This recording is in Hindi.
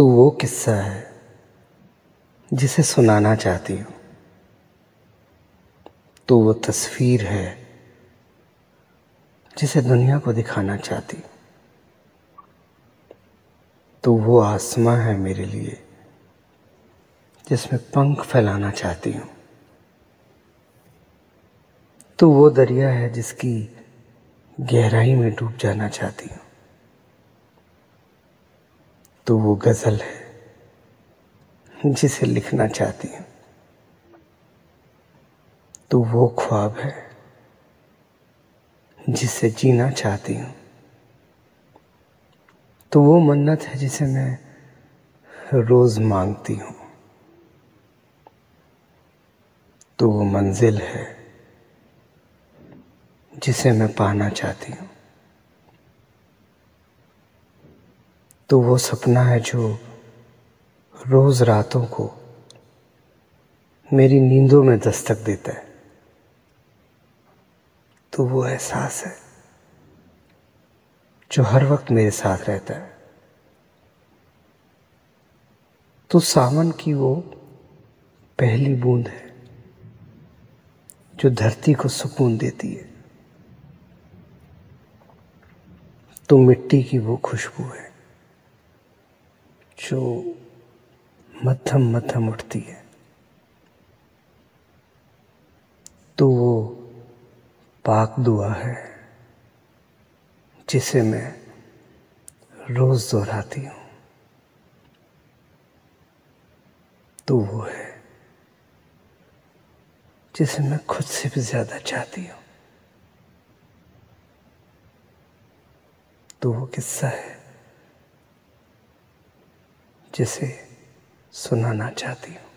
तू वो किस्सा है जिसे सुनाना चाहती हूँ। तो वो तस्वीर है जिसे दुनिया को दिखाना चाहती तू वो आसमां है मेरे लिए जिसमें पंख फैलाना चाहती हूँ। तो वो दरिया है जिसकी गहराई में डूब जाना चाहती हूँ। तो वो गज़ल है, जिसे लिखना चाहती हूँ। तो वो ख्वाब है, जिसे जीना चाहती हूँ। तो वो मन्नत है, जिसे मैं रोज मांगती हूँ। तो वो मंजिल है, जिसे मैं पाना चाहती हूँ। तो वो सपना है जो रोज रातों को मेरी नींदों में दस्तक देता है। तो वो एहसास है जो हर वक्त मेरे साथ रहता है। तो सावन की वो पहली बूंद है जो धरती को सुकून देती है। तो मिट्टी की वो खुशबू है जो मध्यम मध्यम उठती है तो वो पाक दुआ है, जिसे मैं रोज दोहराती हूँ। तो वो है, जिसे मैं खुद से भी ज़्यादा चाहती हूँ। तो वो किस्सा है। जिसे सुनाना चाहती हूँ।